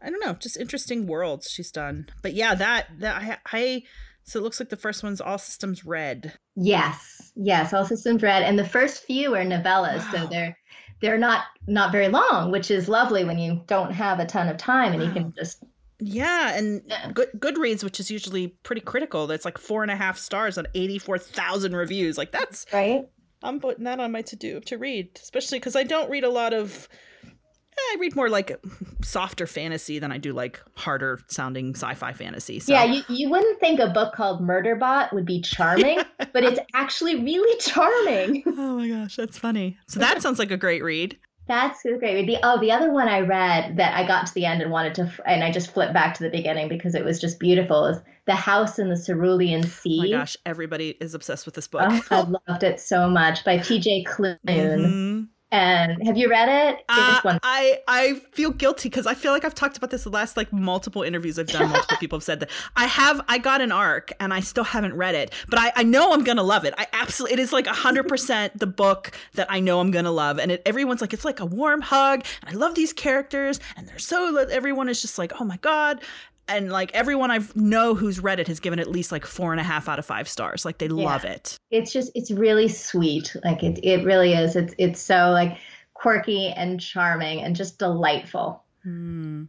I don't know, just interesting worlds she's done. But yeah, that that I, I so it looks like the first one's All Systems Red. Yes, yes, All Systems Red, and the first few are novellas, wow. so they're they're not not very long, which is lovely when you don't have a ton of time and wow. you can just yeah, and yeah. Good Goodreads, which is usually pretty critical, that's like four and a half stars on eighty four thousand reviews. Like that's right. I'm putting that on my to do to read, especially because I don't read a lot of. Eh, I read more like softer fantasy than I do like harder sounding sci-fi fantasy. So. Yeah, you, you wouldn't think a book called Murderbot would be charming, but it's actually really charming. Oh my gosh, that's funny. So that sounds like a great read. That's great. The oh, the other one I read that I got to the end and wanted to, and I just flipped back to the beginning because it was just beautiful. Is The House in the Cerulean Sea. Oh my gosh, everybody is obsessed with this book. Oh, I loved it so much by T.J. Klune. Mm-hmm. And have you read it? Uh, I I feel guilty because I feel like I've talked about this the last like multiple interviews I've done. Multiple people have said that I have I got an arc and I still haven't read it, but I, I know I'm gonna love it. I absolutely it is like hundred percent the book that I know I'm gonna love, and it, everyone's like it's like a warm hug, and I love these characters, and they're so everyone is just like oh my god, and like everyone I know who's read it has given at least like four and a half out of five stars. Like they yeah. love it. It's just it's really sweet. Like it it really is. It's it's so like quirky and charming and just delightful. Hmm.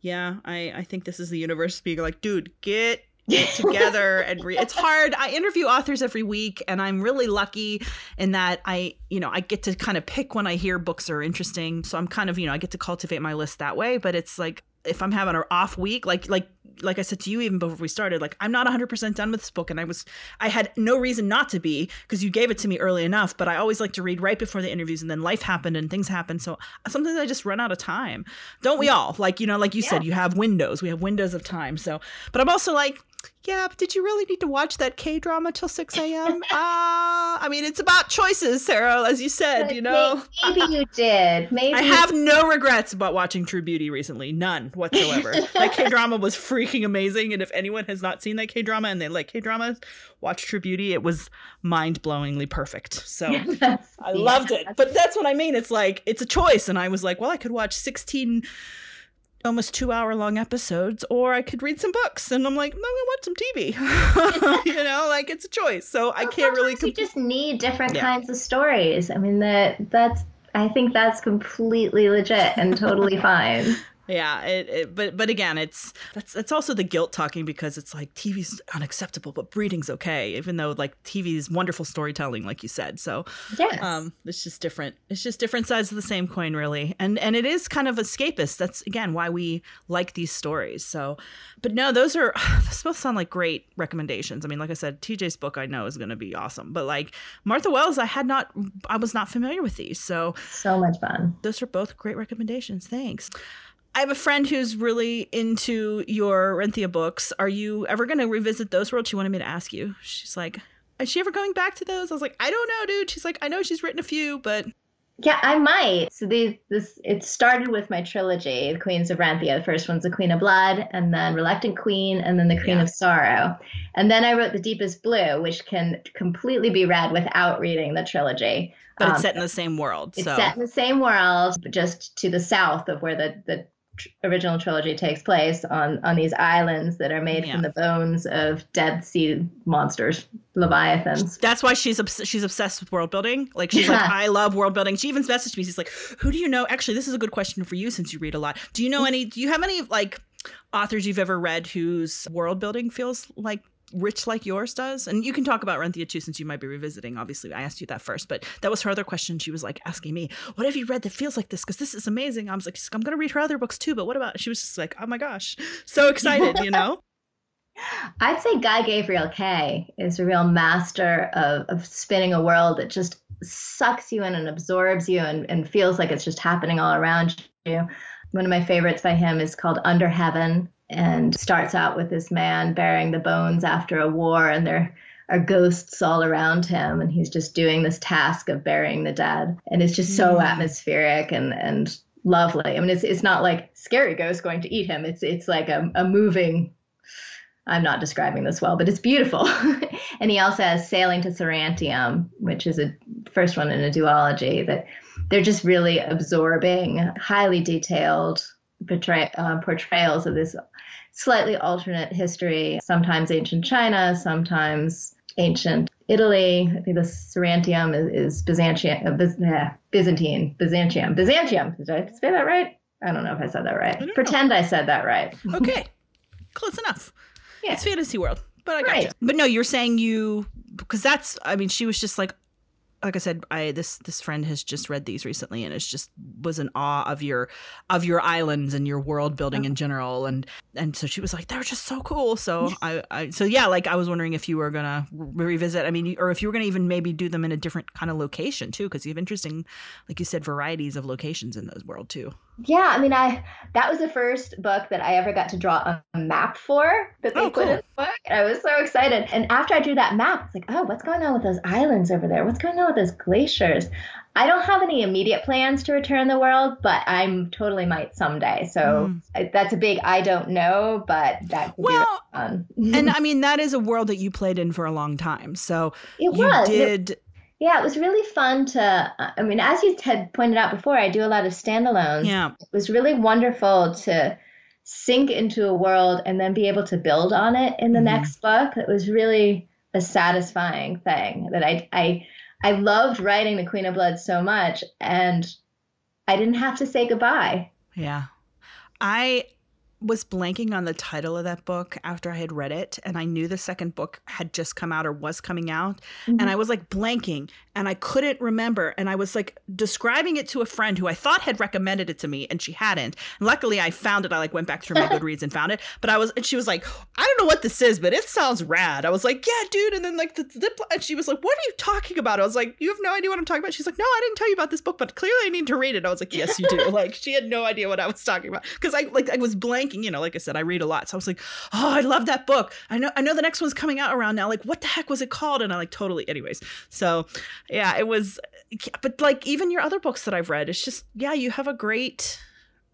Yeah, I I think this is the universe being like, dude, get get together and read. It's hard. I interview authors every week, and I'm really lucky in that I, you know, I get to kind of pick when I hear books are interesting. So I'm kind of, you know, I get to cultivate my list that way. But it's like if I'm having an off week, like like like I said to you even before we started, like I'm not 100% done with this book and I was I had no reason not to be because you gave it to me early enough, but I always like to read right before the interviews and then life happened and things happened. So sometimes I just run out of time. Don't we all? Like, you know, like you yeah. said, you have windows. We have windows of time. So, but I'm also like yeah, but did you really need to watch that K drama till 6 a.m.? uh, I mean, it's about choices, Sarah, as you said, you know. Maybe, maybe you did. Maybe. I have no regrets about watching True Beauty recently. None whatsoever. that K drama was freaking amazing. And if anyone has not seen that K drama and they like K dramas, watch True Beauty. It was mind blowingly perfect. So I loved it. But that's what I mean. It's like, it's a choice. And I was like, well, I could watch 16 almost two hour long episodes, or I could read some books. And I'm like, no, gonna watch some TV. you know, like it's a choice. So well, I can't really. Comp- you just need different yeah. kinds of stories. I mean, that that's. I think that's completely legit and totally fine. Yeah, it, it, but but again, it's that's that's also the guilt talking because it's like TV's unacceptable, but breeding's okay, even though like TV's wonderful storytelling, like you said. So yeah, um, it's just different. It's just different sides of the same coin, really, and and it is kind of escapist. That's again why we like these stories. So, but no, those are those both sound like great recommendations. I mean, like I said, TJ's book I know is going to be awesome, but like Martha Wells, I had not, I was not familiar with these, so so much fun. Those are both great recommendations. Thanks. I have a friend who's really into your Renthia books. Are you ever going to revisit those worlds? She wanted me to ask you. She's like, is she ever going back to those? I was like, I don't know, dude. She's like, I know she's written a few, but yeah, I might. So these this it started with my trilogy, The Queens of Renthia. The first one's The Queen of Blood, and then Reluctant Queen, and then The Queen yeah. of Sorrow. And then I wrote The Deepest Blue, which can completely be read without reading the trilogy. But um, it's set in the same world. It's set in the same world, just to the south of where the, the original trilogy takes place on on these islands that are made yeah. from the bones of dead sea monsters, leviathans. That's why she's obs- she's obsessed with world building. Like she's yeah. like, I love world building. She even messaged me. She's like, Who do you know? Actually, this is a good question for you since you read a lot. Do you know any? Do you have any like authors you've ever read whose world building feels like rich like yours does? And you can talk about Renthia too, since you might be revisiting. Obviously, I asked you that first, but that was her other question. She was like asking me, "What have you read that feels like this? Because this is amazing." I was like, "I'm gonna read her other books too, but what about?" She was just like, "Oh my gosh, so excited!" You know. I'd say Guy gabriel Kay is a real master of, of spinning a world that just sucks you in and absorbs you and, and feels like it's just happening all around you. One of my favorites by him is called Under Heaven and starts out with this man burying the bones after a war and there are ghosts all around him and he's just doing this task of burying the dead. And it's just so mm. atmospheric and and lovely. I mean it's it's not like scary ghost going to eat him. It's it's like a, a moving i'm not describing this well but it's beautiful. And he also has sailing to Sarantium which is a first one in a duology that they're just really absorbing highly detailed portray, uh, portrayals of this slightly alternate history, sometimes ancient China, sometimes ancient Italy. I think the Sarantium is, is Byzantium, uh, Byzantine, Byzantium, Byzantium. Did I say that right? I don't know if I said that right. I Pretend know. I said that right. Okay, close enough. Yeah. It's fantasy world, but I got right. you. But no, you're saying you because that's. I mean, she was just like, like I said, I this this friend has just read these recently and it's just was in awe of your of your islands and your world building oh. in general and and so she was like they're just so cool. So I, I so yeah, like I was wondering if you were gonna revisit. I mean, or if you were gonna even maybe do them in a different kind of location too, because you have interesting, like you said, varieties of locations in those world too. Yeah, I mean, I that was the first book that I ever got to draw a map for that they oh, put cool. in the book. And I was so excited. And after I drew that map, it's like, oh, what's going on with those islands over there? What's going on with those glaciers? I don't have any immediate plans to return the world, but I'm totally might someday. So mm. that's a big I don't know, but that well, and I mean, that is a world that you played in for a long time. So it you was. did. It, yeah, it was really fun to. I mean, as you had pointed out before, I do a lot of standalones. Yeah. It was really wonderful to sink into a world and then be able to build on it in the mm-hmm. next book. It was really a satisfying thing that I, I, I loved writing The Queen of Blood so much, and I didn't have to say goodbye. Yeah. I was blanking on the title of that book after I had read it, and I knew the second book had just come out or was coming out, mm-hmm. and I was like blanking, and I couldn't remember, and I was like describing it to a friend who I thought had recommended it to me, and she hadn't. And luckily, I found it. I like went back through my Goodreads and found it, but I was, and she was like, I don't know what this is, but it sounds rad. I was like, yeah, dude, and then like the, the and she was like, what are you talking about? I was like, you have no idea what I'm talking about. She's like, no, I didn't tell you about this book, but clearly I need to read it. I was like, yes, you do. like she had no idea what I was talking about because I like I was blanking. You know, like I said, I read a lot, so I was like, oh, I love that book. I know I know the next one's coming out around now. Like, what the heck was it called? And I like totally. Anyways, so yeah, it was. But like even your other books that I've read, it's just yeah, you have a great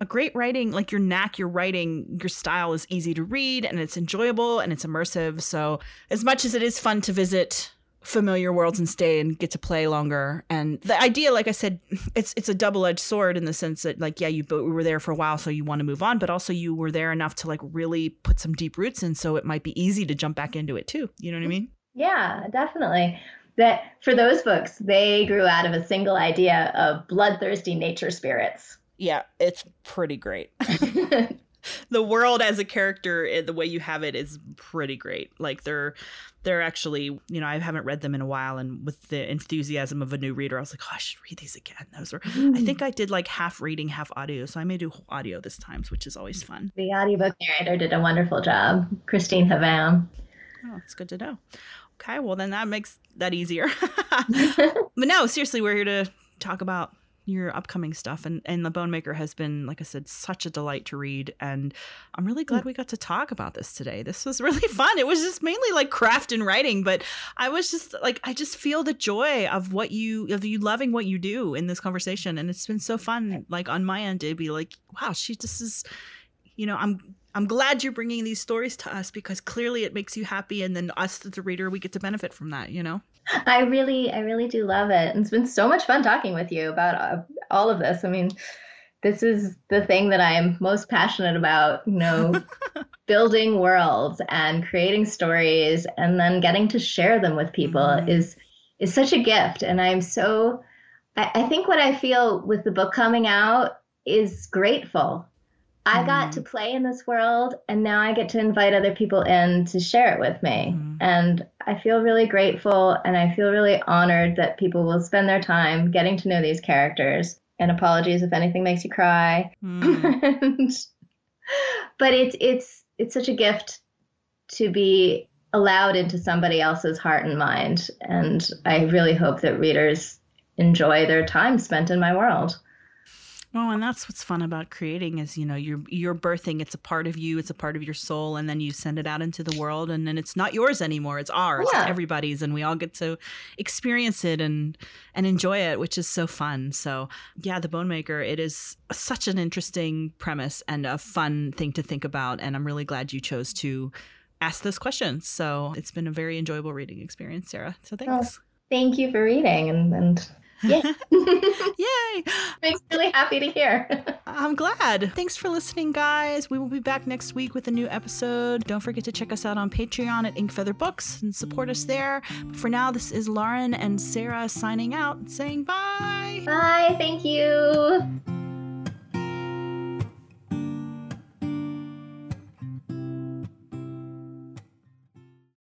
a great writing like your knack your writing your style is easy to read and it's enjoyable and it's immersive so as much as it is fun to visit familiar worlds and stay and get to play longer. And the idea, like I said, it's it's a double edged sword in the sense that like yeah, you but we were there for a while, so you want to move on, but also you were there enough to like really put some deep roots in, so it might be easy to jump back into it too. You know what I mean? Yeah, definitely. That for those books, they grew out of a single idea of bloodthirsty nature spirits. Yeah, it's pretty great. the world as a character eh, the way you have it is pretty great. Like they're they're actually you know i haven't read them in a while and with the enthusiasm of a new reader i was like oh i should read these again. Those were mm. i think i did like half reading half audio so i may do audio this time which is always fun. The audiobook narrator did a wonderful job christine havam oh it's good to know. Okay well then that makes that easier. But no seriously we're here to talk about your upcoming stuff and and the bone maker has been like i said such a delight to read and i'm really hmm. glad we got to talk about this today this was really fun it was just mainly like craft and writing but i was just like i just feel the joy of what you of you loving what you do in this conversation and it's been so fun like on my end to be like wow she just is you know i'm I'm glad you're bringing these stories to us because clearly it makes you happy, and then us, as the reader, we get to benefit from that. You know. I really, I really do love it. And it's been so much fun talking with you about uh, all of this. I mean, this is the thing that I am most passionate about, you know, building worlds and creating stories and then getting to share them with people mm-hmm. is is such a gift. And I'm so I, I think what I feel with the book coming out is grateful I got to mm. play in this world and now I get to invite other people in to share it with me. Mm. And I feel really grateful and I feel really honored that people will spend their time getting to know these characters. And apologies if anything makes you cry. Mm. but it's it's it's such a gift to be allowed into somebody else's heart and mind. And I really hope that readers enjoy their time spent in my world. Well, and that's what's fun about creating is, you know, you're you're birthing, it's a part of you, it's a part of your soul, and then you send it out into the world and then it's not yours anymore. It's ours. Yeah. It's everybody's and we all get to experience it and and enjoy it, which is so fun. So yeah, the bone maker, it is such an interesting premise and a fun thing to think about. And I'm really glad you chose to ask those questions. So it's been a very enjoyable reading experience, Sarah. So thanks. Oh, thank you for reading and, and yeah. Yay. Makes me really happy to hear. I'm glad. Thanks for listening, guys. We will be back next week with a new episode. Don't forget to check us out on Patreon at Ink Feather Books and support us there. But for now, this is Lauren and Sarah signing out, saying bye. Bye. Thank you.